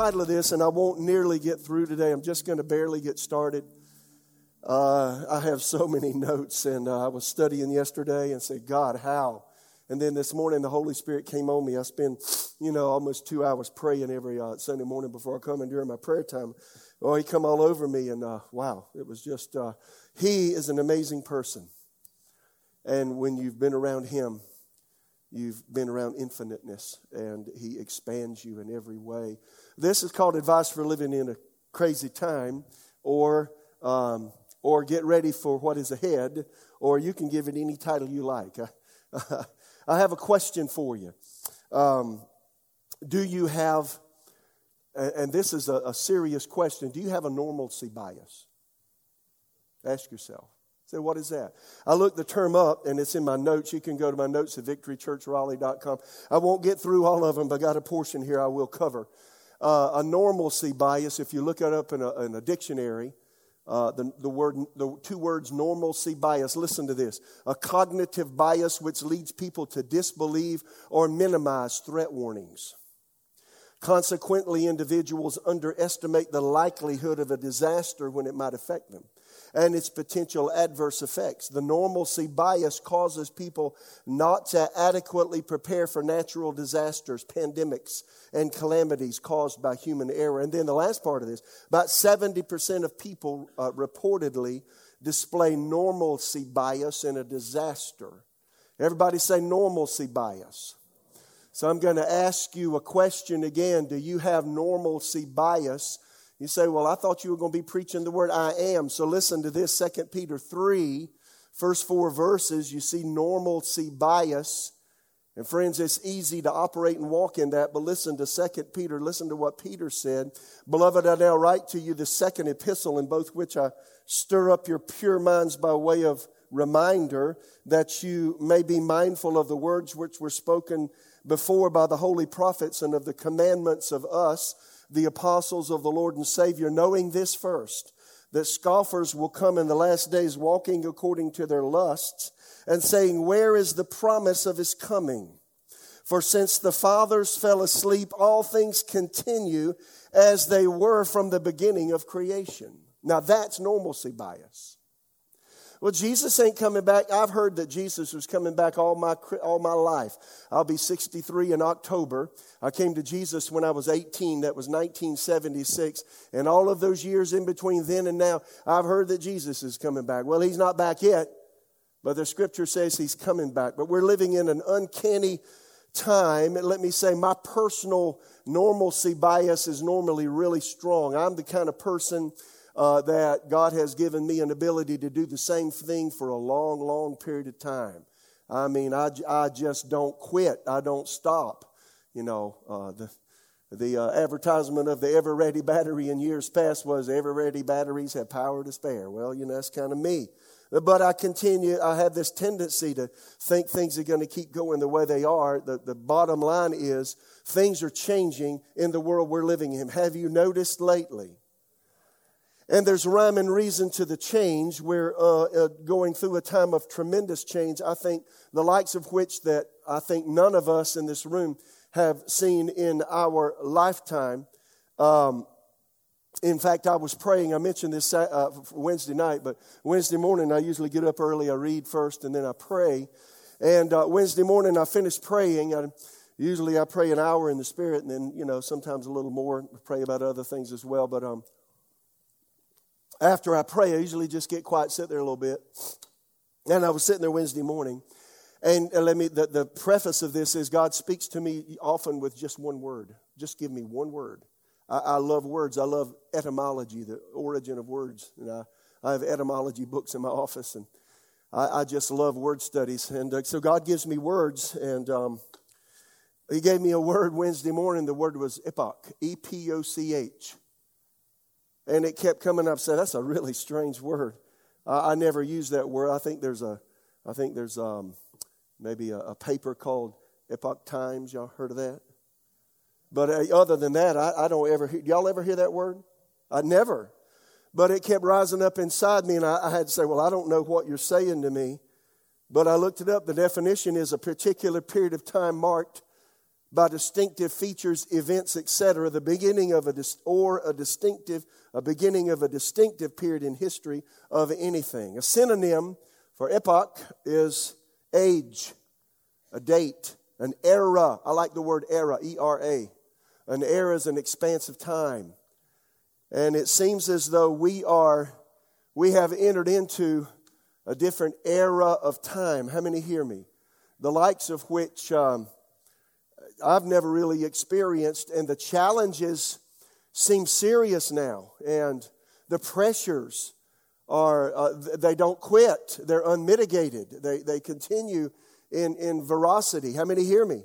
title of this, and I won't nearly get through today. I'm just going to barely get started. Uh, I have so many notes, and uh, I was studying yesterday and said, God, how? And then this morning, the Holy Spirit came on me. I spend, you know, almost two hours praying every uh, Sunday morning before I come and during my prayer time. Oh, he come all over me, and uh, wow, it was just, uh, he is an amazing person. And when you've been around him, you've been around infiniteness, and he expands you in every way. This is called advice for living in a crazy time, or um, or get ready for what is ahead, or you can give it any title you like. I have a question for you. Um, do you have, and this is a, a serious question, do you have a normalcy bias? Ask yourself. Say, what is that? I looked the term up and it's in my notes. You can go to my notes at victorychurchraleigh.com. I won't get through all of them, but I got a portion here I will cover. Uh, a normalcy bias, if you look it up in a, in a dictionary, uh, the, the, word, the two words normalcy bias, listen to this. A cognitive bias which leads people to disbelieve or minimize threat warnings. Consequently, individuals underestimate the likelihood of a disaster when it might affect them and its potential adverse effects. The normalcy bias causes people not to adequately prepare for natural disasters, pandemics, and calamities caused by human error. And then the last part of this about 70% of people uh, reportedly display normalcy bias in a disaster. Everybody say normalcy bias. So I'm going to ask you a question again. Do you have normalcy bias? You say, Well, I thought you were going to be preaching the word I am. So listen to this 2 Peter 3, first four verses. You see normalcy bias. And friends, it's easy to operate and walk in that, but listen to 2 Peter. Listen to what Peter said. Beloved, I now write to you the second epistle, in both which I stir up your pure minds by way of reminder that you may be mindful of the words which were spoken before by the holy prophets and of the commandments of us the apostles of the Lord and Savior, knowing this first, that scoffers will come in the last days walking according to their lusts and saying, Where is the promise of his coming? For since the fathers fell asleep, all things continue as they were from the beginning of creation. Now that's normalcy bias. Well, Jesus ain't coming back. I've heard that Jesus was coming back all my, all my life. I'll be 63 in October. I came to Jesus when I was 18. That was 1976. And all of those years in between then and now, I've heard that Jesus is coming back. Well, he's not back yet, but the scripture says he's coming back. But we're living in an uncanny time. And let me say, my personal normalcy bias is normally really strong. I'm the kind of person uh, that God has given me an ability to do the same thing for a long, long period of time. I mean, I, I just don't quit. I don't stop. You know, uh, the, the uh, advertisement of the Eveready battery in years past was Eveready batteries have power to spare. Well, you know, that's kind of me. But I continue, I have this tendency to think things are going to keep going the way they are. The, the bottom line is things are changing in the world we're living in. Have you noticed lately? And there's rhyme and reason to the change. We're uh, uh, going through a time of tremendous change. I think the likes of which that I think none of us in this room have seen in our lifetime. Um, in fact, I was praying. I mentioned this uh, Wednesday night, but Wednesday morning I usually get up early. I read first and then I pray. And uh, Wednesday morning I finished praying. I, usually I pray an hour in the Spirit, and then you know sometimes a little more. Pray about other things as well. But um, after I pray, I usually just get quiet, sit there a little bit. And I was sitting there Wednesday morning. And let me, the, the preface of this is God speaks to me often with just one word. Just give me one word. I, I love words. I love etymology, the origin of words. And I, I have etymology books in my office, and I, I just love word studies. And uh, so God gives me words, and um, He gave me a word Wednesday morning. The word was epoch, E P O C H. And it kept coming up. Said that's a really strange word. I, I never use that word. I think there's a, I think there's um, maybe a, a, paper called Epoch Times. Y'all heard of that? But uh, other than that, I, I don't ever. Hear, y'all ever hear that word? I never. But it kept rising up inside me, and I, I had to say, "Well, I don't know what you're saying to me." But I looked it up. The definition is a particular period of time marked by distinctive features, events, etc., the beginning of a dis- or a distinctive, a beginning of a distinctive period in history of anything. A synonym for epoch is age, a date, an era. I like the word era, E R A. An era is an expanse of time. And it seems as though we are, we have entered into a different era of time. How many hear me? The likes of which um, I've never really experienced, and the challenges seem serious now, and the pressures are, uh, they don't quit, they're unmitigated, they, they continue in, in veracity. How many hear me?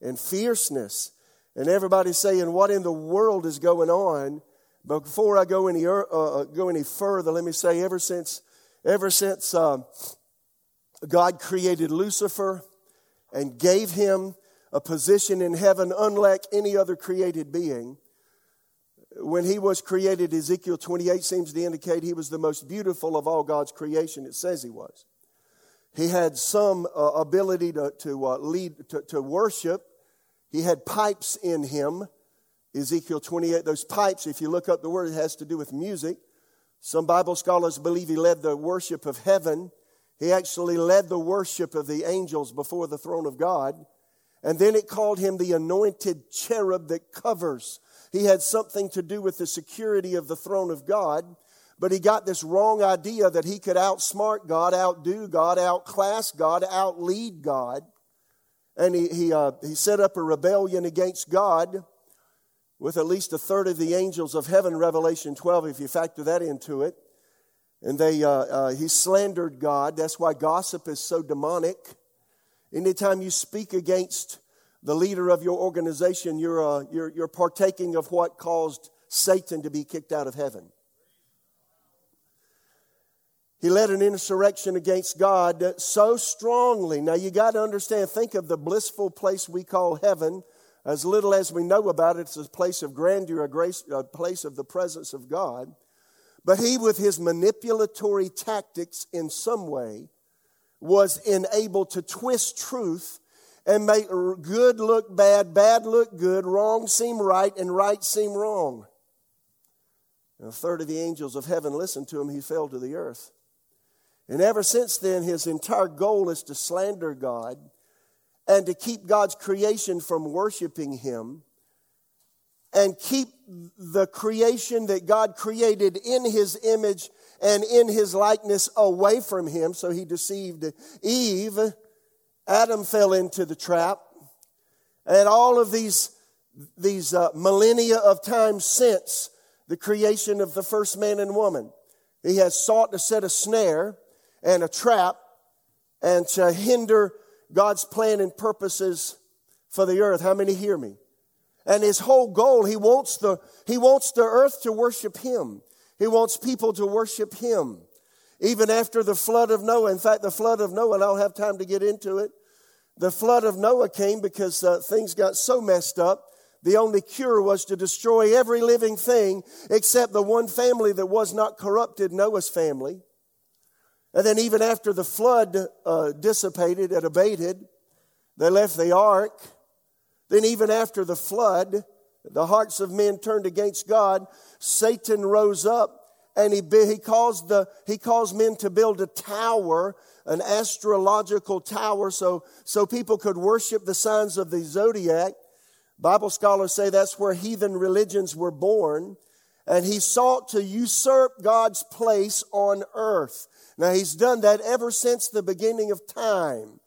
And fierceness. And everybody's saying, What in the world is going on? But before I go any, uh, uh, go any further, let me say, ever since, ever since uh, God created Lucifer and gave him a position in heaven unlike any other created being, when he was created, Ezekiel 28 seems to indicate he was the most beautiful of all God's creation. It says he was. He had some uh, ability to, to uh, lead, to, to worship. He had pipes in him Ezekiel 28, those pipes, if you look up the word, it has to do with music. Some Bible scholars believe he led the worship of heaven. He actually led the worship of the angels before the throne of God. And then it called him the anointed cherub that covers. He had something to do with the security of the throne of God, but he got this wrong idea that he could outsmart God, outdo God, outclass God, outlead God. And he, he, uh, he set up a rebellion against God with at least a third of the angels of heaven, Revelation 12, if you factor that into it. And they, uh, uh, he slandered God. That's why gossip is so demonic. Anytime you speak against the leader of your organization, you're, uh, you're, you're partaking of what caused Satan to be kicked out of heaven. He led an insurrection against God so strongly. Now you got to understand, think of the blissful place we call heaven as little as we know about it, it's a place of grandeur, a, grace, a place of the presence of God. But he, with his manipulatory tactics in some way, was enabled to twist truth and make good look bad, bad look good, wrong seem right, and right seem wrong. And a third of the angels of heaven listened to him, he fell to the earth. And ever since then, his entire goal is to slander God and to keep God's creation from worshiping Him and keep the creation that God created in His image and in His likeness away from Him. So He deceived Eve. Adam fell into the trap. And all of these, these uh, millennia of time since the creation of the first man and woman, He has sought to set a snare and a trap and to hinder God's plan and purposes for the earth. How many hear me? And his whole goal, he wants the, he wants the earth to worship him. He wants people to worship him. Even after the flood of Noah, in fact, the flood of Noah, and I don't have time to get into it. The flood of Noah came because uh, things got so messed up. The only cure was to destroy every living thing except the one family that was not corrupted, Noah's family. And then, even after the flood uh, dissipated and abated, they left the ark. Then, even after the flood, the hearts of men turned against God. Satan rose up and he, he, caused the, he caused men to build a tower, an astrological tower, so, so people could worship the signs of the zodiac. Bible scholars say that's where heathen religions were born. And he sought to usurp God's place on earth. Now, he's done that ever since the beginning of time.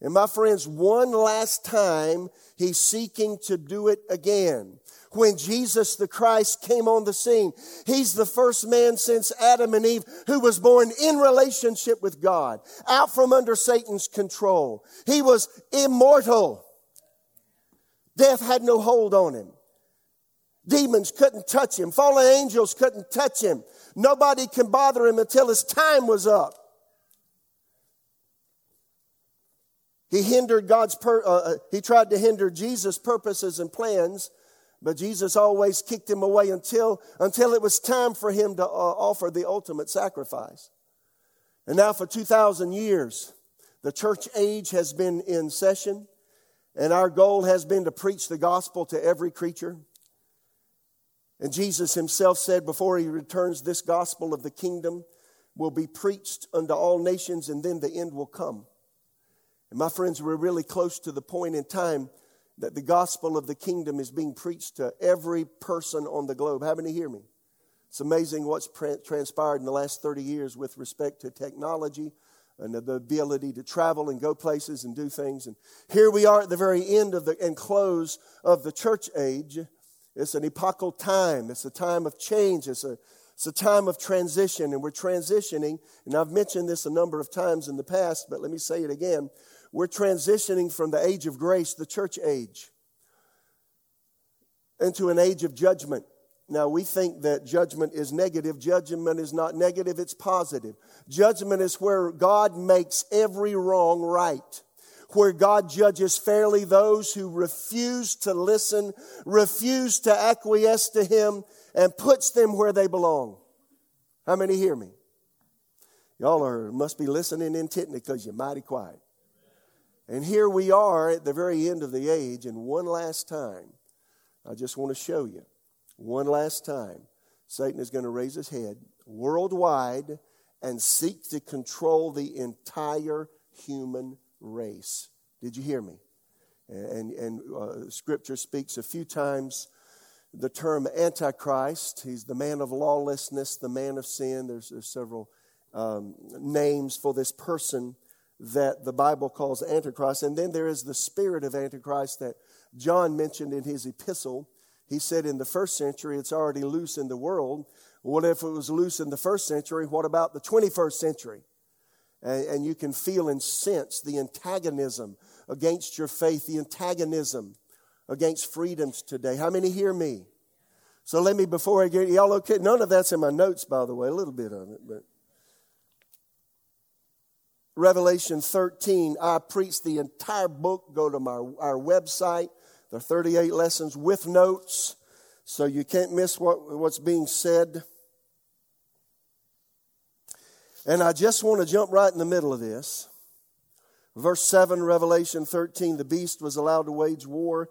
And my friends, one last time, he's seeking to do it again. When Jesus the Christ came on the scene, he's the first man since Adam and Eve who was born in relationship with God, out from under Satan's control. He was immortal. Death had no hold on him. Demons couldn't touch him. Fallen angels couldn't touch him. Nobody can bother him until his time was up. He hindered God's, per, uh, uh, he tried to hinder Jesus' purposes and plans, but Jesus always kicked him away until, until it was time for him to uh, offer the ultimate sacrifice. And now for 2,000 years, the church age has been in session. And our goal has been to preach the gospel to every creature. And Jesus himself said before he returns, this gospel of the kingdom will be preached unto all nations, and then the end will come. And my friends, we're really close to the point in time that the gospel of the kingdom is being preached to every person on the globe. How many hear me? It's amazing what's transpired in the last 30 years with respect to technology and the ability to travel and go places and do things. And here we are at the very end of the and close of the church age. It's an epochal time. It's a time of change. It's a it's a time of transition, and we're transitioning. And I've mentioned this a number of times in the past, but let me say it again. We're transitioning from the age of grace, the church age, into an age of judgment. Now, we think that judgment is negative. Judgment is not negative, it's positive. Judgment is where God makes every wrong right, where God judges fairly those who refuse to listen, refuse to acquiesce to Him, and puts them where they belong. How many hear me? Y'all are, must be listening intently because you're mighty quiet. And here we are at the very end of the age, and one last time, I just want to show you, one last time, Satan is going to raise his head worldwide and seek to control the entire human race. Did you hear me? And, and uh, Scripture speaks a few times the term Antichrist. He's the man of lawlessness, the man of sin. There's, there's several um, names for this person that the Bible calls Antichrist. And then there is the spirit of Antichrist that John mentioned in his epistle. He said in the first century it's already loose in the world. What if it was loose in the first century? What about the 21st century? And, and you can feel and sense the antagonism against your faith, the antagonism against freedoms today. How many hear me? So let me, before I get, y'all okay? None of that's in my notes, by the way, a little bit of it, but. Revelation 13, I preach the entire book. Go to my, our website. There are 38 lessons with notes, so you can't miss what, what's being said. And I just want to jump right in the middle of this. Verse 7, Revelation 13, the beast was allowed to wage war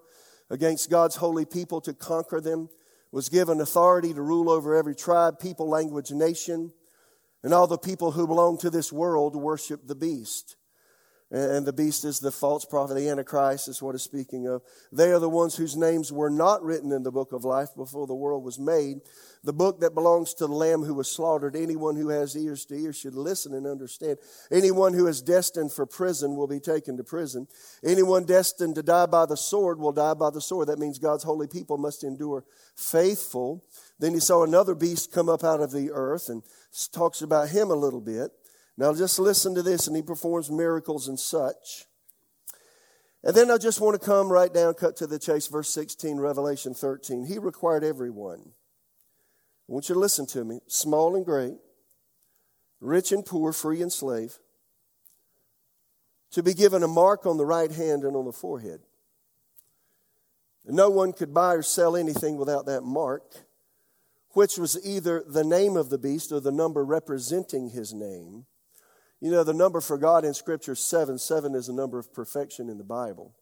against God's holy people to conquer them, was given authority to rule over every tribe, people, language, nation. And all the people who belong to this world worship the beast. And the beast is the false prophet, the Antichrist is what it's speaking of. They are the ones whose names were not written in the book of life before the world was made. The book that belongs to the Lamb who was slaughtered. Anyone who has ears to hear should listen and understand. Anyone who is destined for prison will be taken to prison. Anyone destined to die by the sword will die by the sword. That means God's holy people must endure faithful. Then he saw another beast come up out of the earth and talks about him a little bit. Now, just listen to this, and he performs miracles and such. And then I just want to come right down, cut to the chase, verse 16, Revelation 13. He required everyone. I want you to listen to me, small and great, rich and poor, free and slave, to be given a mark on the right hand and on the forehead. No one could buy or sell anything without that mark which was either the name of the beast or the number representing his name. You know, the number for God in Scripture, seven. Seven is a number of perfection in the Bible.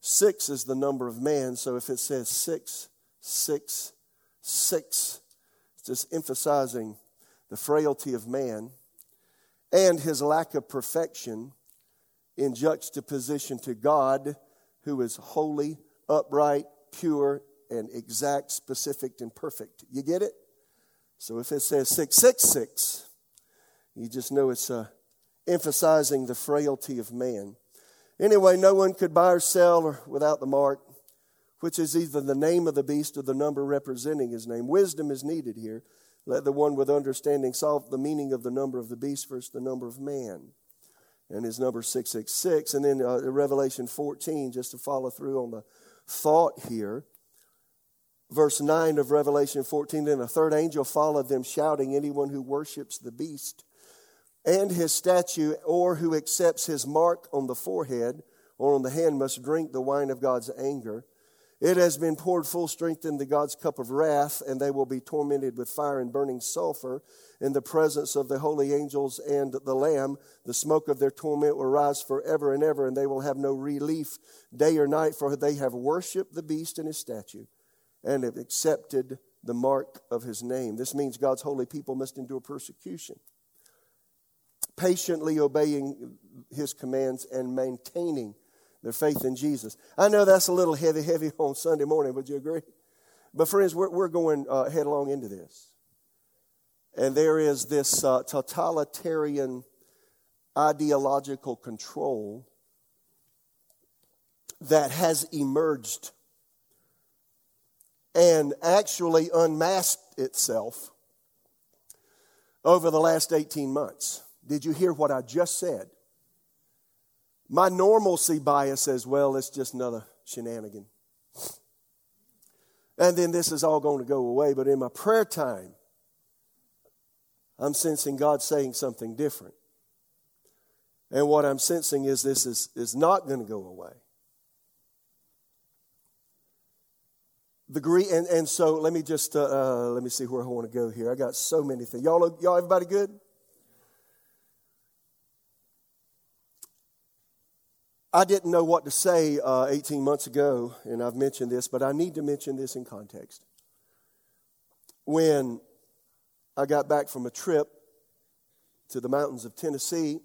Six is the number of man, so if it says six, six, six, it's just emphasizing the frailty of man and his lack of perfection in juxtaposition to God, who is holy, upright, pure, and exact, specific, and perfect. You get it? So if it says 666, you just know it's uh, emphasizing the frailty of man. Anyway, no one could buy or sell without the mark, which is either the name of the beast or the number representing his name. Wisdom is needed here. Let the one with understanding solve the meaning of the number of the beast versus the number of man. And his number 666. And then uh, Revelation 14, just to follow through on the thought here verse 9 of Revelation 14 Then a third angel followed them, shouting, Anyone who worships the beast and his statue, or who accepts his mark on the forehead or on the hand, must drink the wine of God's anger. It has been poured full strength into God's cup of wrath, and they will be tormented with fire and burning sulfur in the presence of the holy angels and the Lamb. The smoke of their torment will rise forever and ever, and they will have no relief day or night, for they have worshiped the beast and his statue and have accepted the mark of his name. This means God's holy people must endure persecution, patiently obeying his commands and maintaining their faith in Jesus. I know that's a little heavy, heavy on Sunday morning, would you agree? But, friends, we're, we're going uh, headlong into this. And there is this uh, totalitarian ideological control that has emerged and actually unmasked itself over the last 18 months. Did you hear what I just said? My normalcy bias says, well, it's just another shenanigan. And then this is all going to go away. But in my prayer time, I'm sensing God saying something different. And what I'm sensing is this is, is not going to go away. The Greek, and, and so let me just, uh, uh, let me see where I want to go here. I got so many things. Y'all, y'all everybody good? I didn't know what to say uh, 18 months ago, and I've mentioned this, but I need to mention this in context. When I got back from a trip to the mountains of Tennessee,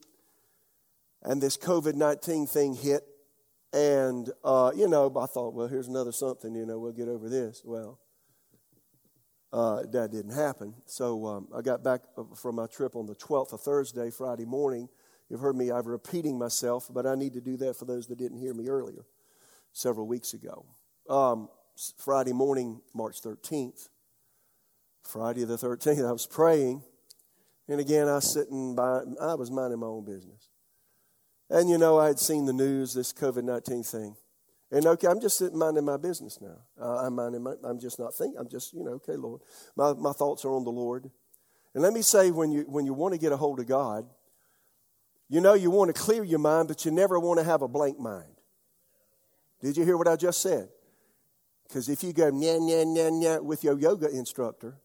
and this COVID 19 thing hit, and, uh, you know, I thought, well, here's another something, you know, we'll get over this. Well, uh, that didn't happen. So um, I got back from my trip on the 12th of Thursday, Friday morning You've heard me, I'm repeating myself, but I need to do that for those that didn't hear me earlier, several weeks ago. Um, Friday morning, March 13th, Friday the 13th, I was praying, and again, I was sitting by, I was minding my own business. And you know, I had seen the news, this COVID 19 thing. And okay, I'm just sitting minding my business now. Uh, I'm minding my, I'm just not thinking. I'm just, you know, okay, Lord. My, my thoughts are on the Lord. And let me say, when you, when you want to get a hold of God, you know, you want to clear your mind, but you never want to have a blank mind. Did you hear what I just said? Because if you go nya, nya, nya, nya with your yoga instructor,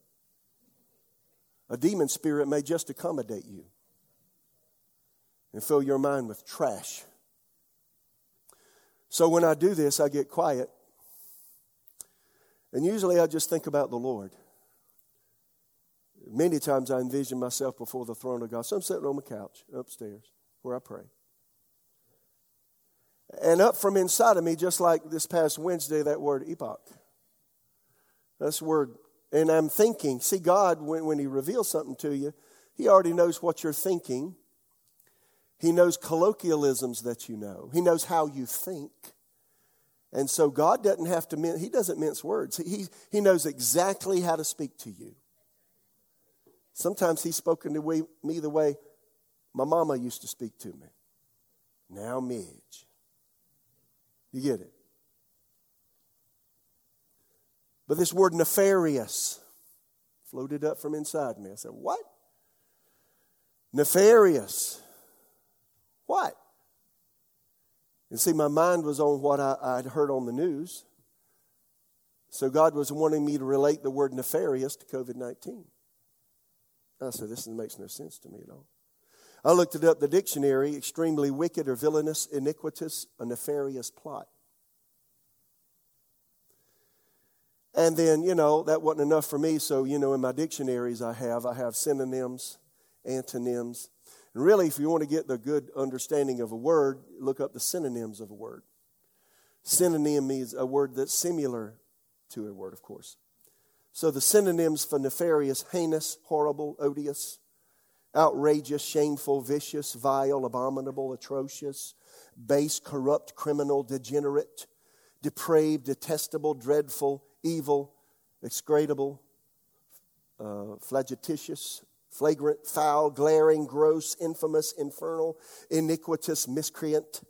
a demon spirit may just accommodate you and fill your mind with trash. So when I do this, I get quiet. And usually I just think about the Lord. Many times I envision myself before the throne of God. So I'm sitting on my couch upstairs where I pray. And up from inside of me, just like this past Wednesday, that word epoch. That's word. And I'm thinking, see, God, when, when He reveals something to you, He already knows what you're thinking. He knows colloquialisms that you know. He knows how you think. And so God doesn't have to, He doesn't mince words. He, he knows exactly how to speak to you. Sometimes He's spoken to me the way my mama used to speak to me. Now, Mitch. You get it? But this word nefarious floated up from inside me. I said, What? Nefarious. What? And see, my mind was on what I, I'd heard on the news. So God was wanting me to relate the word nefarious to COVID 19. I said, This makes no sense to me at all. I looked it up, the dictionary extremely wicked or villainous, iniquitous, a nefarious plot. And then, you know, that wasn't enough for me. So, you know, in my dictionaries I have, I have synonyms, antonyms. And really, if you want to get the good understanding of a word, look up the synonyms of a word. Synonym means a word that's similar to a word, of course. So the synonyms for nefarious, heinous, horrible, odious, outrageous, shameful, vicious, vile, abominable, atrocious, base, corrupt, criminal, degenerate, depraved, detestable, dreadful, evil, execrable, uh, flagitious, flagrant, foul, glaring, gross, infamous, infernal, iniquitous, miscreant,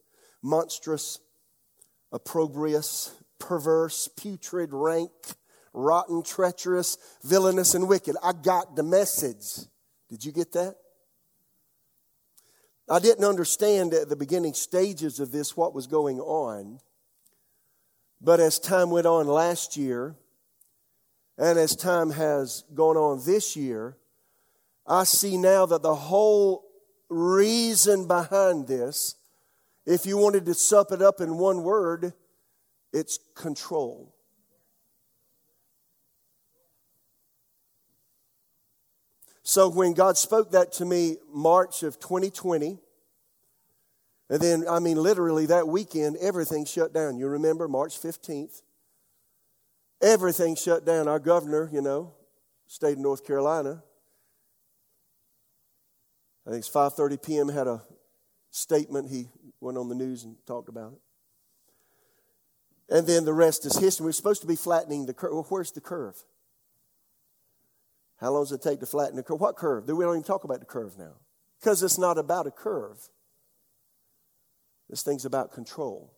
monstrous, opprobrious, perverse, putrid, rank, rotten, treacherous, villainous, and wicked. I got the message. Did you get that? I didn't understand at the beginning stages of this what was going on. But as time went on last year, and as time has gone on this year, I see now that the whole reason behind this, if you wanted to sup it up in one word, it's control. So when God spoke that to me March of 2020, and then, I mean, literally that weekend, everything shut down. You remember March 15th? Everything shut down. Our governor, you know, state of North Carolina, I think it's 5:30 p.m. had a statement. He went on the news and talked about it. And then the rest is history. We're supposed to be flattening the curve. Well, where's the curve? How long does it take to flatten the curve? What curve? We don't even talk about the curve now. Because it's not about a curve. This thing's about control.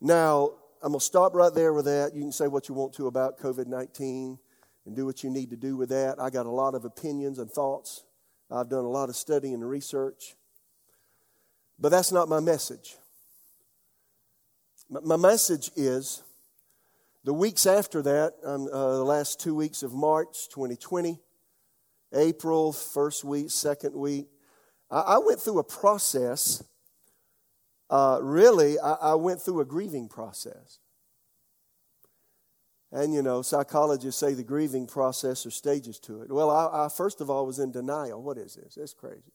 Now, I'm going to stop right there with that. You can say what you want to about COVID 19 and do what you need to do with that. I got a lot of opinions and thoughts. I've done a lot of studying and research. But that's not my message. My message is the weeks after that, um, uh, the last two weeks of March 2020, April, first week, second week, I, I went through a process uh, really, I, I went through a grieving process. And, you know, psychologists say the grieving process are stages to it. Well, I, I, first of all was in denial. What is this? That's crazy.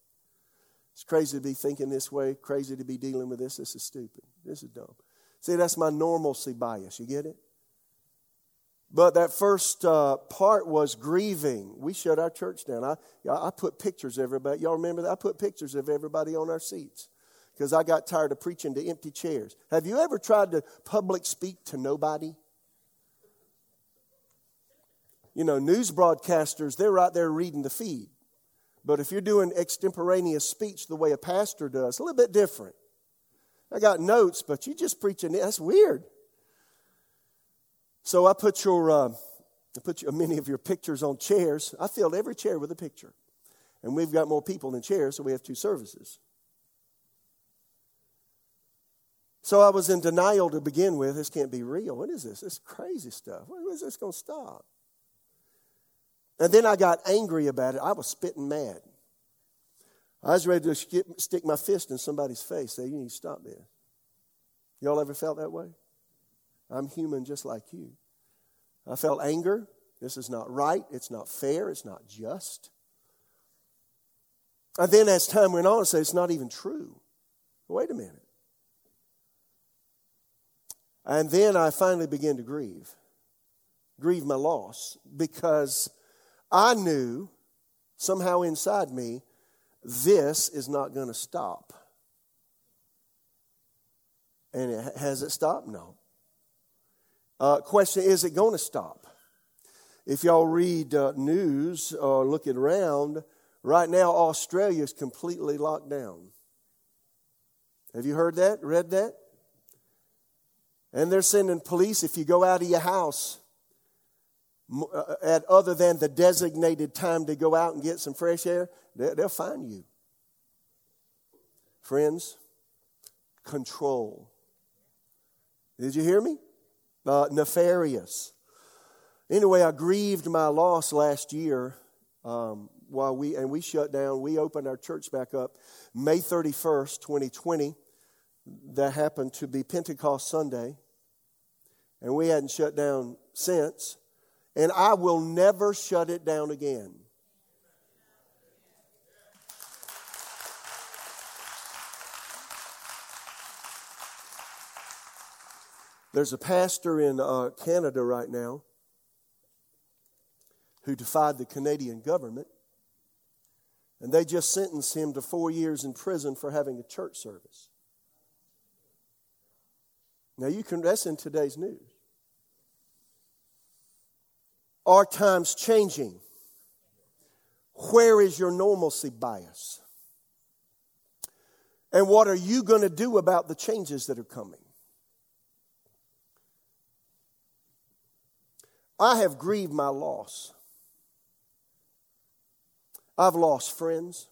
It's crazy to be thinking this way, crazy to be dealing with this. This is stupid. This is dumb. See, that's my normalcy bias. You get it? But that first uh, part was grieving. We shut our church down. I, I put pictures of everybody. Y'all remember that? I put pictures of everybody on our seats because I got tired of preaching to empty chairs. Have you ever tried to public speak to nobody? You know, news broadcasters, they're right there reading the feed. But if you're doing extemporaneous speech the way a pastor does, a little bit different. I got notes, but you just preaching, that's weird. So I put your, uh, I put your, many of your pictures on chairs. I filled every chair with a picture. And we've got more people than chairs, so we have two services. So I was in denial to begin with. This can't be real. What is this? This crazy stuff. When is this going to stop? And then I got angry about it. I was spitting mad. I was ready to stick my fist in somebody's face. Say, you need to stop this. Y'all ever felt that way? I'm human just like you. I felt anger. This is not right. It's not fair. It's not just. And then as time went on, I said, it's not even true. Wait a minute. And then I finally began to grieve, grieve my loss, because I knew somehow inside me, this is not going to stop. And it, has it stopped? No. Uh, question is it going to stop? If y'all read uh, news or look around, right now Australia is completely locked down. Have you heard that? Read that? And they're sending police if you go out of your house uh, at other than the designated time to go out and get some fresh air, they'll find you. Friends, control. Did you hear me? Uh, nefarious. Anyway, I grieved my loss last year um, while we and we shut down. We opened our church back up May thirty first, twenty twenty. That happened to be Pentecost Sunday and we hadn't shut down since. And I will never shut it down again. There's a pastor in uh, Canada right now who defied the Canadian government, and they just sentenced him to four years in prison for having a church service. Now you can that's in today's news. Are times changing? Where is your normalcy bias? And what are you going to do about the changes that are coming? I have grieved my loss. I've lost friends.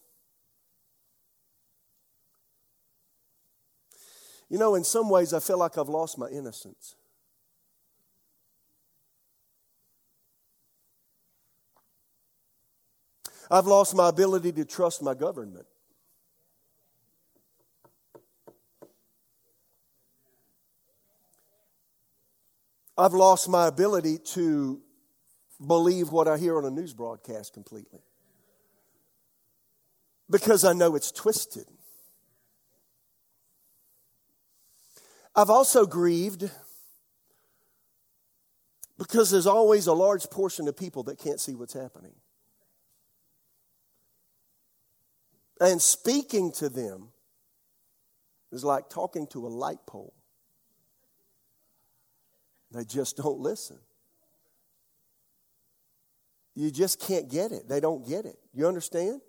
You know, in some ways, I feel like I've lost my innocence. I've lost my ability to trust my government. I've lost my ability to believe what I hear on a news broadcast completely because I know it's twisted. I've also grieved because there's always a large portion of people that can't see what's happening. And speaking to them is like talking to a light pole. They just don't listen. You just can't get it. They don't get it. You understand?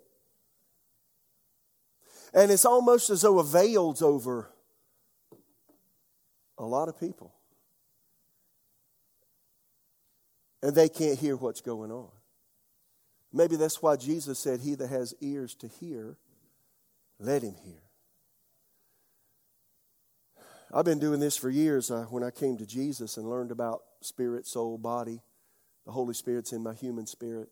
And it's almost as though a veil's over a lot of people. And they can't hear what's going on. Maybe that's why Jesus said, He that has ears to hear, let him hear. I've been doing this for years. Uh, when I came to Jesus and learned about spirit, soul, body, the Holy Spirit's in my human spirit.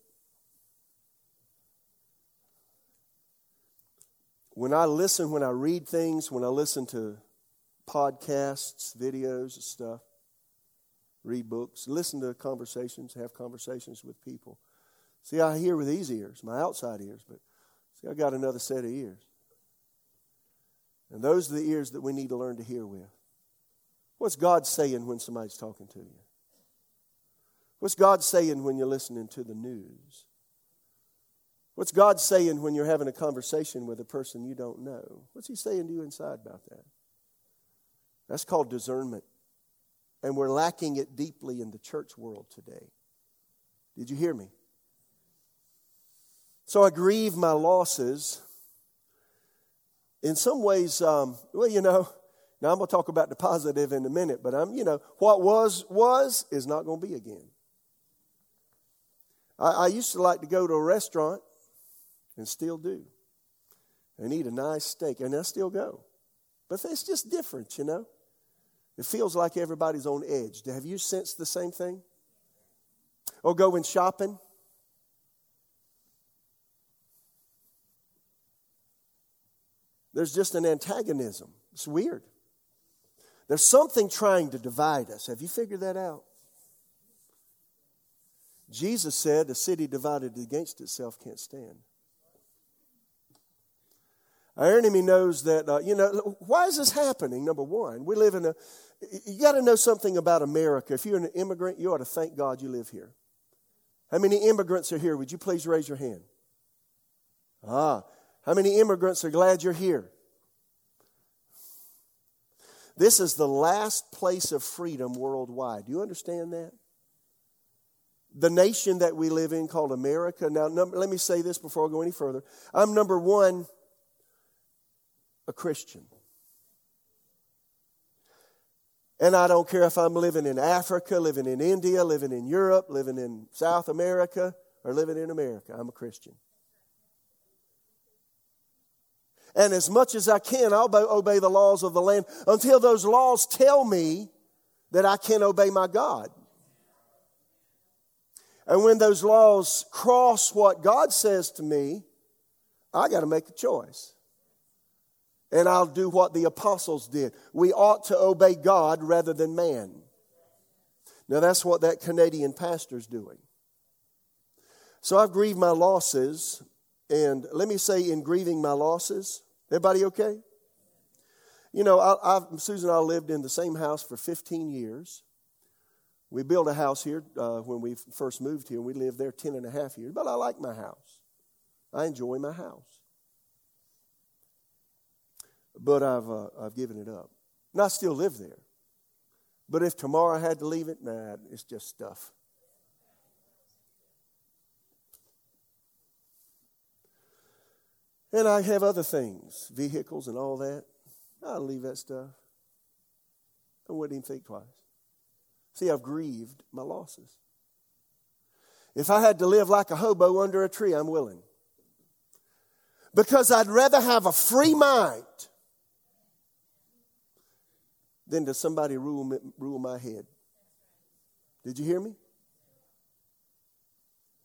When I listen, when I read things, when I listen to podcasts, videos, stuff, read books, listen to conversations, have conversations with people. See, I hear with these ears, my outside ears, but see, I got another set of ears. And those are the ears that we need to learn to hear with. What's God saying when somebody's talking to you? What's God saying when you're listening to the news? What's God saying when you're having a conversation with a person you don't know? What's He saying to you inside about that? That's called discernment. And we're lacking it deeply in the church world today. Did you hear me? So I grieve my losses. In some ways, um, well, you know, now I'm going to talk about the positive in a minute, but I'm, you know, what was, was is not going to be again. I, I used to like to go to a restaurant and still do and eat a nice steak, and I still go. But it's just different, you know. It feels like everybody's on edge. Have you sensed the same thing? Or going shopping? There's just an antagonism. It's weird. There's something trying to divide us. Have you figured that out? Jesus said, A city divided against itself can't stand. Our enemy knows that, uh, you know, why is this happening? Number one, we live in a, you got to know something about America. If you're an immigrant, you ought to thank God you live here. How many immigrants are here? Would you please raise your hand? Ah, how many immigrants are glad you're here? This is the last place of freedom worldwide. Do you understand that? The nation that we live in called America. Now, number, let me say this before I go any further. I'm number one, a Christian. And I don't care if I'm living in Africa, living in India, living in Europe, living in South America, or living in America. I'm a Christian. And as much as I can, I'll obey the laws of the land until those laws tell me that I can obey my God. And when those laws cross what God says to me, I got to make a choice. And I'll do what the apostles did. We ought to obey God rather than man. Now, that's what that Canadian pastor's doing. So I've grieved my losses. And let me say, in grieving my losses, Everybody okay? You know, I, I've, Susan and I lived in the same house for 15 years. We built a house here uh, when we first moved here. We lived there 10 and a half years, but I like my house. I enjoy my house. But I've, uh, I've given it up. And I still live there. But if tomorrow I had to leave it, nah, it's just stuff. And I have other things, vehicles and all that. I'll leave that stuff. I wouldn't even think twice. See, I've grieved my losses. If I had to live like a hobo under a tree, I'm willing. Because I'd rather have a free mind than to somebody rule, rule my head. Did you hear me?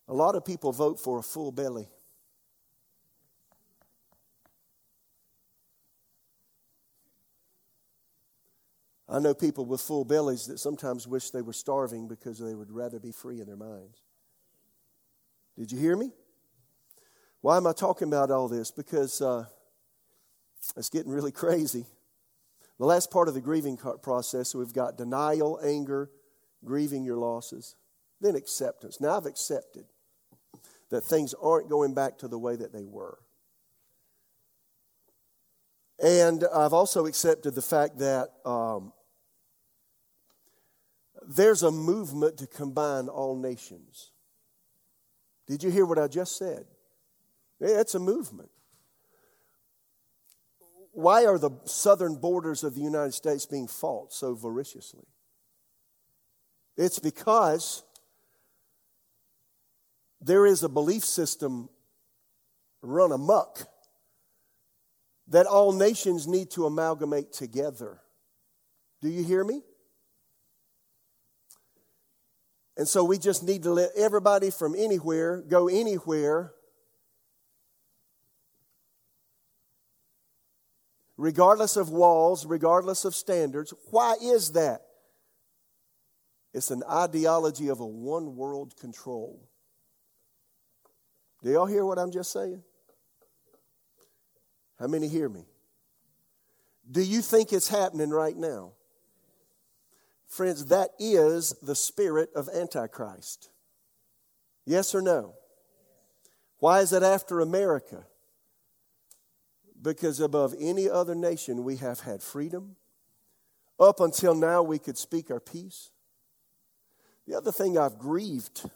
A lot of people vote for a full belly. I know people with full bellies that sometimes wish they were starving because they would rather be free in their minds. Did you hear me? Why am I talking about all this? Because uh, it's getting really crazy. The last part of the grieving process, we've got denial, anger, grieving your losses, then acceptance. Now I've accepted that things aren't going back to the way that they were. And I've also accepted the fact that um, there's a movement to combine all nations. Did you hear what I just said? It's a movement. Why are the southern borders of the United States being fought so voraciously? It's because there is a belief system run amuck that all nations need to amalgamate together. Do you hear me? And so we just need to let everybody from anywhere go anywhere, regardless of walls, regardless of standards. Why is that? It's an ideology of a one world control. Do y'all hear what I'm just saying? How many hear me? Do you think it's happening right now? Friends, that is the spirit of Antichrist. Yes or no? Why is it after America? Because above any other nation, we have had freedom. Up until now, we could speak our piece. The other thing I've grieved,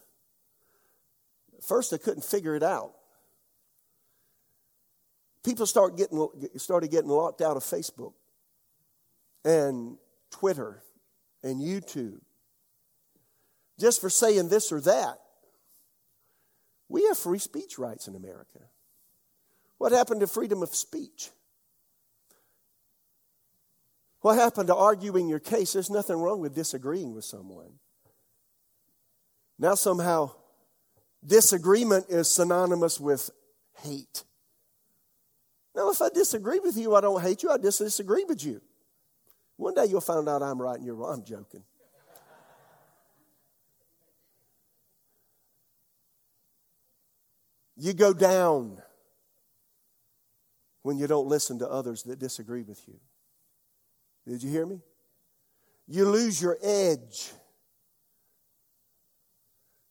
first, I couldn't figure it out. People start getting, started getting locked out of Facebook and Twitter and YouTube just for saying this or that. We have free speech rights in America. What happened to freedom of speech? What happened to arguing your case? There's nothing wrong with disagreeing with someone. Now, somehow, disagreement is synonymous with hate. Now, if I disagree with you, I don't hate you, I disagree with you. One day you'll find out I'm right and you're wrong. I'm joking. You go down when you don't listen to others that disagree with you. Did you hear me? You lose your edge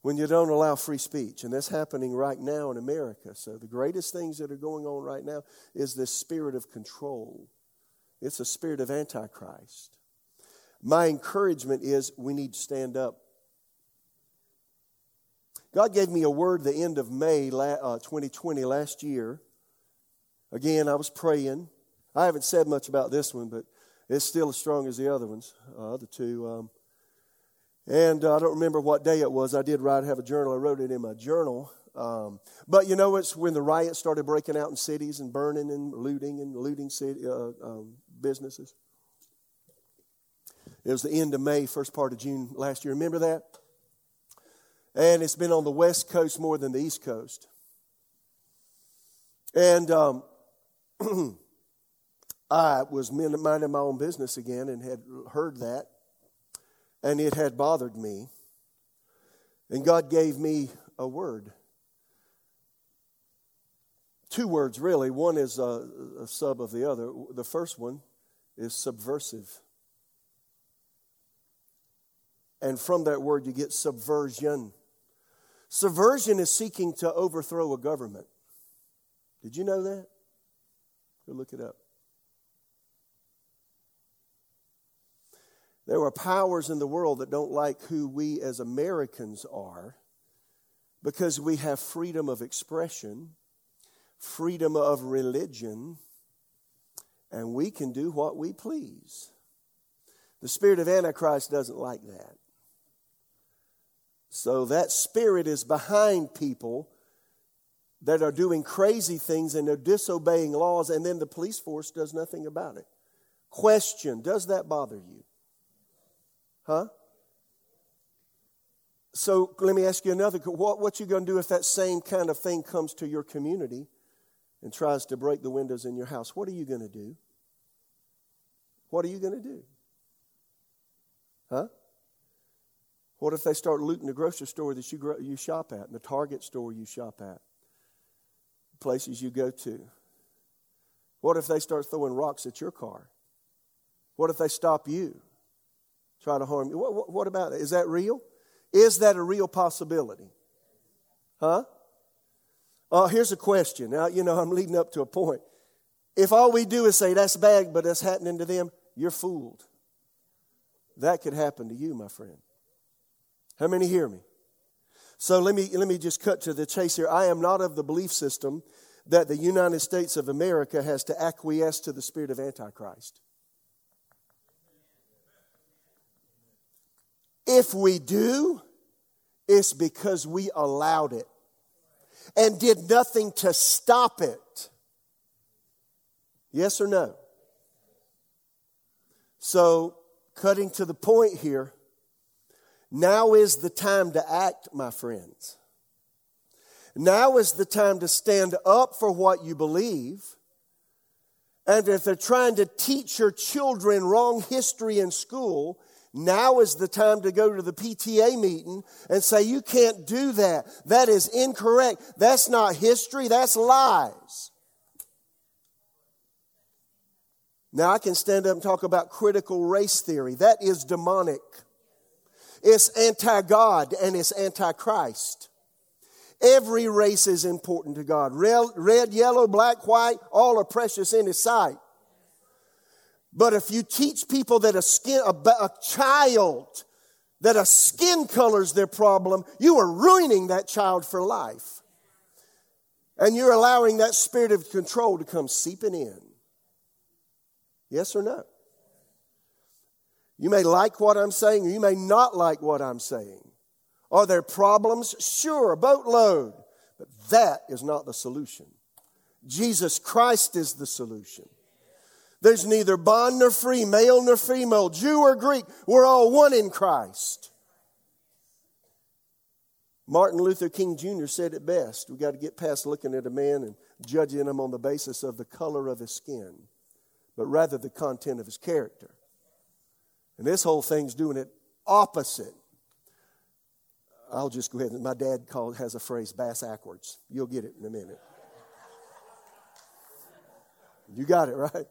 when you don't allow free speech. And that's happening right now in America. So, the greatest things that are going on right now is this spirit of control. It's a spirit of Antichrist. My encouragement is we need to stand up. God gave me a word the end of May uh, 2020 last year. Again, I was praying. I haven't said much about this one, but it's still as strong as the other ones, uh, other two. Um, and uh, I don't remember what day it was. I did write, have a journal. I wrote it in my journal. Um, but you know, it's when the riots started breaking out in cities and burning and looting and looting city, uh, um, businesses. It was the end of May, first part of June last year. Remember that? And it's been on the West Coast more than the East Coast. And um, I was minding my own business again and had heard that, and it had bothered me. And God gave me a word. Two words, really. One is a, a sub of the other. The first one is subversive. And from that word, you get subversion. Subversion is seeking to overthrow a government. Did you know that? Go look it up. There are powers in the world that don't like who we as Americans are because we have freedom of expression, freedom of religion, and we can do what we please. The spirit of Antichrist doesn't like that. So that spirit is behind people that are doing crazy things and they're disobeying laws, and then the police force does nothing about it. Question Does that bother you? Huh? So let me ask you another. What, what you going to do if that same kind of thing comes to your community and tries to break the windows in your house? What are you going to do? What are you going to do? Huh? What if they start looting the grocery store that you, grow, you shop at, and the Target store you shop at, places you go to? What if they start throwing rocks at your car? What if they stop you, try to harm you? What, what, what about that? Is that real? Is that a real possibility? Huh? Uh, here's a question. Now, you know, I'm leading up to a point. If all we do is say that's bad, but that's happening to them, you're fooled. That could happen to you, my friend. How many hear me? So let me, let me just cut to the chase here. I am not of the belief system that the United States of America has to acquiesce to the spirit of Antichrist. If we do, it's because we allowed it and did nothing to stop it. Yes or no? So, cutting to the point here, now is the time to act, my friends. Now is the time to stand up for what you believe. And if they're trying to teach your children wrong history in school, now is the time to go to the PTA meeting and say, You can't do that. That is incorrect. That's not history, that's lies. Now I can stand up and talk about critical race theory. That is demonic. It's anti God and it's anti Christ. Every race is important to God. Red, red, yellow, black, white, all are precious in His sight. But if you teach people that a skin, a, a child, that a skin color is their problem, you are ruining that child for life. And you're allowing that spirit of control to come seeping in. Yes or no? You may like what I'm saying, or you may not like what I'm saying. Are there problems? Sure, boatload. But that is not the solution. Jesus Christ is the solution. There's neither bond nor free, male nor female, Jew or Greek. We're all one in Christ. Martin Luther King Jr. said it best. We've got to get past looking at a man and judging him on the basis of the color of his skin, but rather the content of his character. And this whole thing's doing it opposite. I'll just go ahead my dad called has a phrase bass backwards. You'll get it in a minute. You got it right.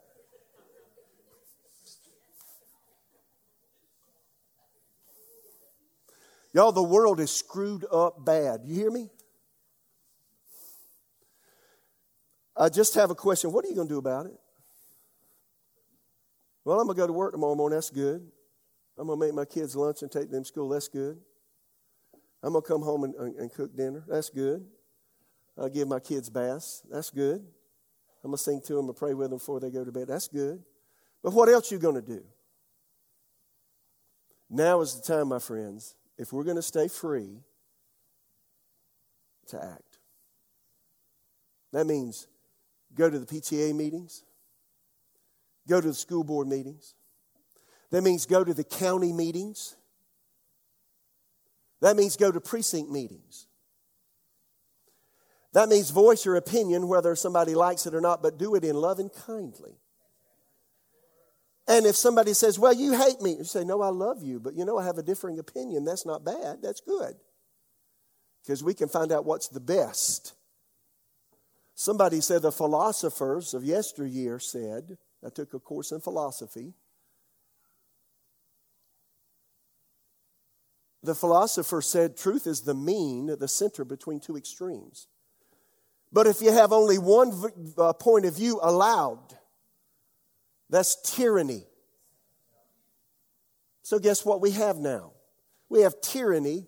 Y'all, the world is screwed up bad. You hear me? I just have a question. What are you going to do about it? Well, I'm going to go to work tomorrow morning. That's good. I'm going to make my kids lunch and take them to school. That's good. I'm going to come home and, and, and cook dinner. That's good. I'll give my kids baths. That's good. I'm going to sing to them and pray with them before they go to bed. That's good. But what else are you going to do? Now is the time, my friends, if we're going to stay free, to act. That means go to the PTA meetings, go to the school board meetings. That means go to the county meetings. That means go to precinct meetings. That means voice your opinion, whether somebody likes it or not, but do it in love and kindly. And if somebody says, Well, you hate me, you say, No, I love you, but you know, I have a differing opinion. That's not bad. That's good. Because we can find out what's the best. Somebody said the philosophers of yesteryear said, I took a course in philosophy. The philosopher said truth is the mean, the center between two extremes. But if you have only one uh, point of view allowed, that's tyranny. So, guess what we have now? We have tyranny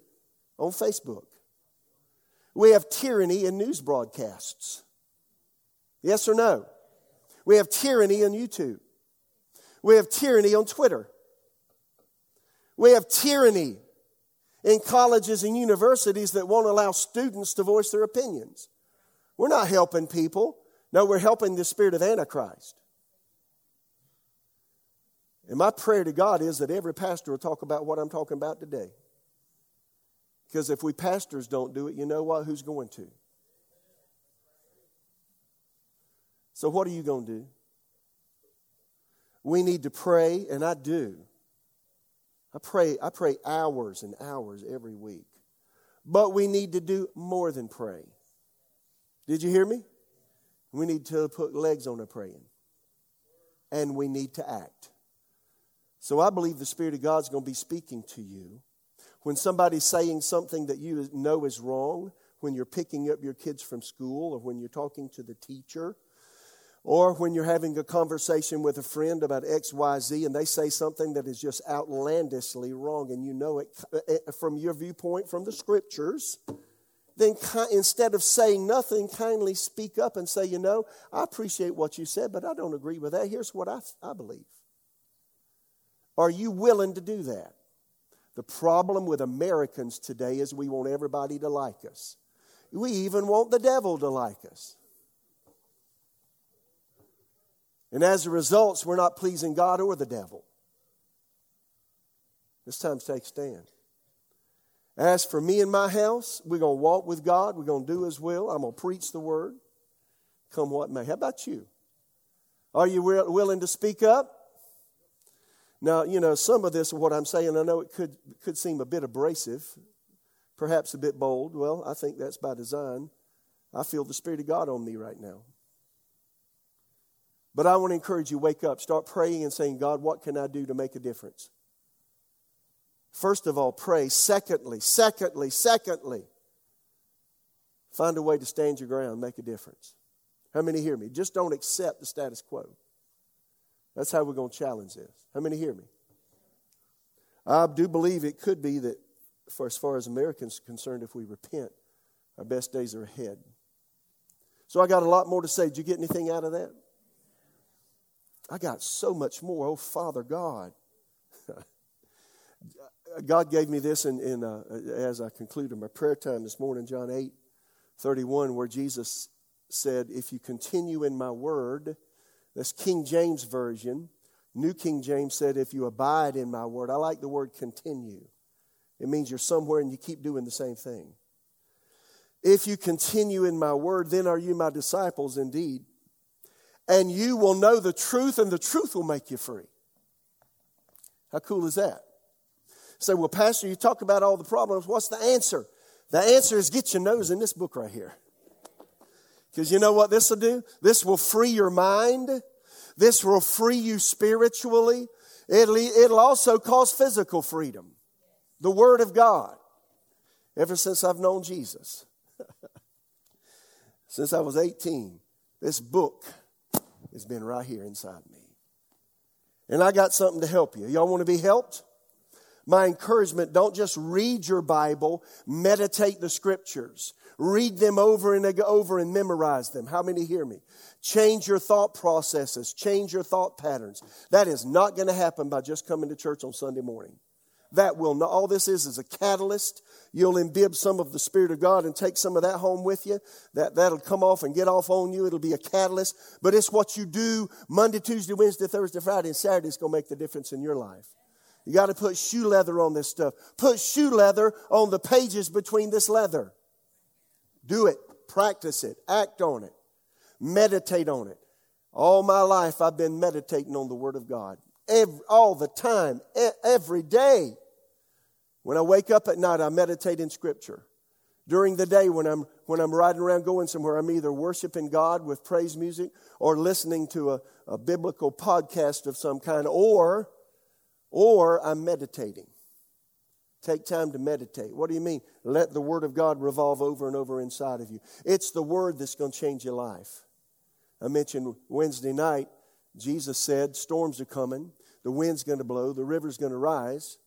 on Facebook. We have tyranny in news broadcasts. Yes or no? We have tyranny on YouTube. We have tyranny on Twitter. We have tyranny in colleges and universities that won't allow students to voice their opinions. We're not helping people. No, we're helping the spirit of Antichrist. And my prayer to God is that every pastor will talk about what I'm talking about today. Because if we pastors don't do it, you know what? Who's going to? So, what are you going to do? We need to pray, and I do. I pray, I pray hours and hours every week. But we need to do more than pray. Did you hear me? We need to put legs on our praying. And we need to act. So I believe the Spirit of God is going to be speaking to you. When somebody's saying something that you know is wrong, when you're picking up your kids from school, or when you're talking to the teacher, or when you're having a conversation with a friend about XYZ and they say something that is just outlandishly wrong and you know it uh, uh, from your viewpoint from the scriptures, then instead of saying nothing, kindly speak up and say, You know, I appreciate what you said, but I don't agree with that. Here's what I, I believe. Are you willing to do that? The problem with Americans today is we want everybody to like us. We even want the devil to like us. And as a result, we're not pleasing God or the devil. It's time take stand. As for me and my house, we're going to walk with God. We're going to do His will. I'm going to preach the word, come what may. How about you? Are you willing to speak up? Now, you know, some of this, what I'm saying, I know it could, could seem a bit abrasive, perhaps a bit bold. Well, I think that's by design. I feel the Spirit of God on me right now. But I want to encourage you wake up, start praying and saying, God, what can I do to make a difference? First of all, pray. Secondly, secondly, secondly, find a way to stand your ground, make a difference. How many hear me? Just don't accept the status quo. That's how we're going to challenge this. How many hear me? I do believe it could be that, for as far as Americans are concerned, if we repent, our best days are ahead. So I got a lot more to say. Did you get anything out of that? I got so much more. Oh, Father God. God gave me this in, in uh, as I concluded my prayer time this morning, John 8 31, where Jesus said, If you continue in my word, that's King James Version. New King James said, If you abide in my word. I like the word continue. It means you're somewhere and you keep doing the same thing. If you continue in my word, then are you my disciples indeed and you will know the truth, and the truth will make you free. How cool is that? So, well, Pastor, you talk about all the problems. What's the answer? The answer is get your nose in this book right here. Because you know what this will do? This will free your mind. This will free you spiritually. It'll, it'll also cause physical freedom. The Word of God. Ever since I've known Jesus, since I was 18, this book has been right here inside me. And I got something to help you. Y'all want to be helped? My encouragement don't just read your Bible, meditate the scriptures. Read them over and over and memorize them. How many hear me? Change your thought processes, change your thought patterns. That is not going to happen by just coming to church on Sunday morning. That will not, all this is is a catalyst. You'll imbibe some of the Spirit of God and take some of that home with you. That, that'll come off and get off on you. It'll be a catalyst. But it's what you do Monday, Tuesday, Wednesday, Thursday, Friday, and Saturday is going to make the difference in your life. You got to put shoe leather on this stuff. Put shoe leather on the pages between this leather. Do it. Practice it. Act on it. Meditate on it. All my life, I've been meditating on the Word of God. Every, all the time, every day. When I wake up at night, I meditate in Scripture. During the day, when I'm, when I'm riding around going somewhere, I'm either worshiping God with praise music or listening to a, a biblical podcast of some kind, or, or I'm meditating. Take time to meditate. What do you mean? Let the Word of God revolve over and over inside of you. It's the Word that's going to change your life. I mentioned Wednesday night, Jesus said, Storms are coming, the wind's going to blow, the river's going to rise.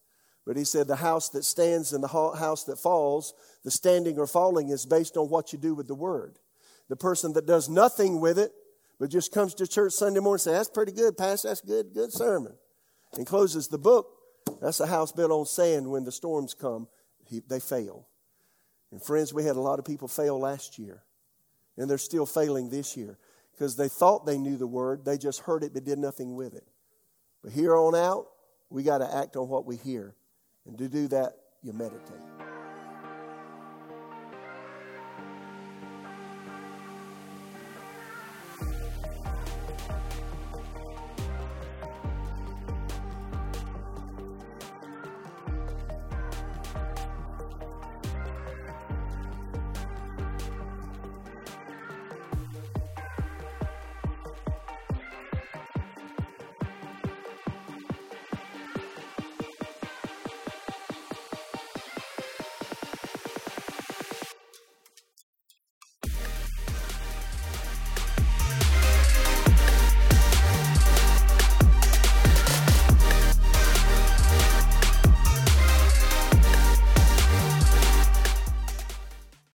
But he said the house that stands and the house that falls, the standing or falling is based on what you do with the word. The person that does nothing with it, but just comes to church Sunday morning and says, That's pretty good, Pastor, that's good, good sermon. And closes the book, that's a house built on sand when the storms come, he, they fail. And friends, we had a lot of people fail last year. And they're still failing this year because they thought they knew the word, they just heard it but did nothing with it. But here on out, we got to act on what we hear. And to do that, you meditate.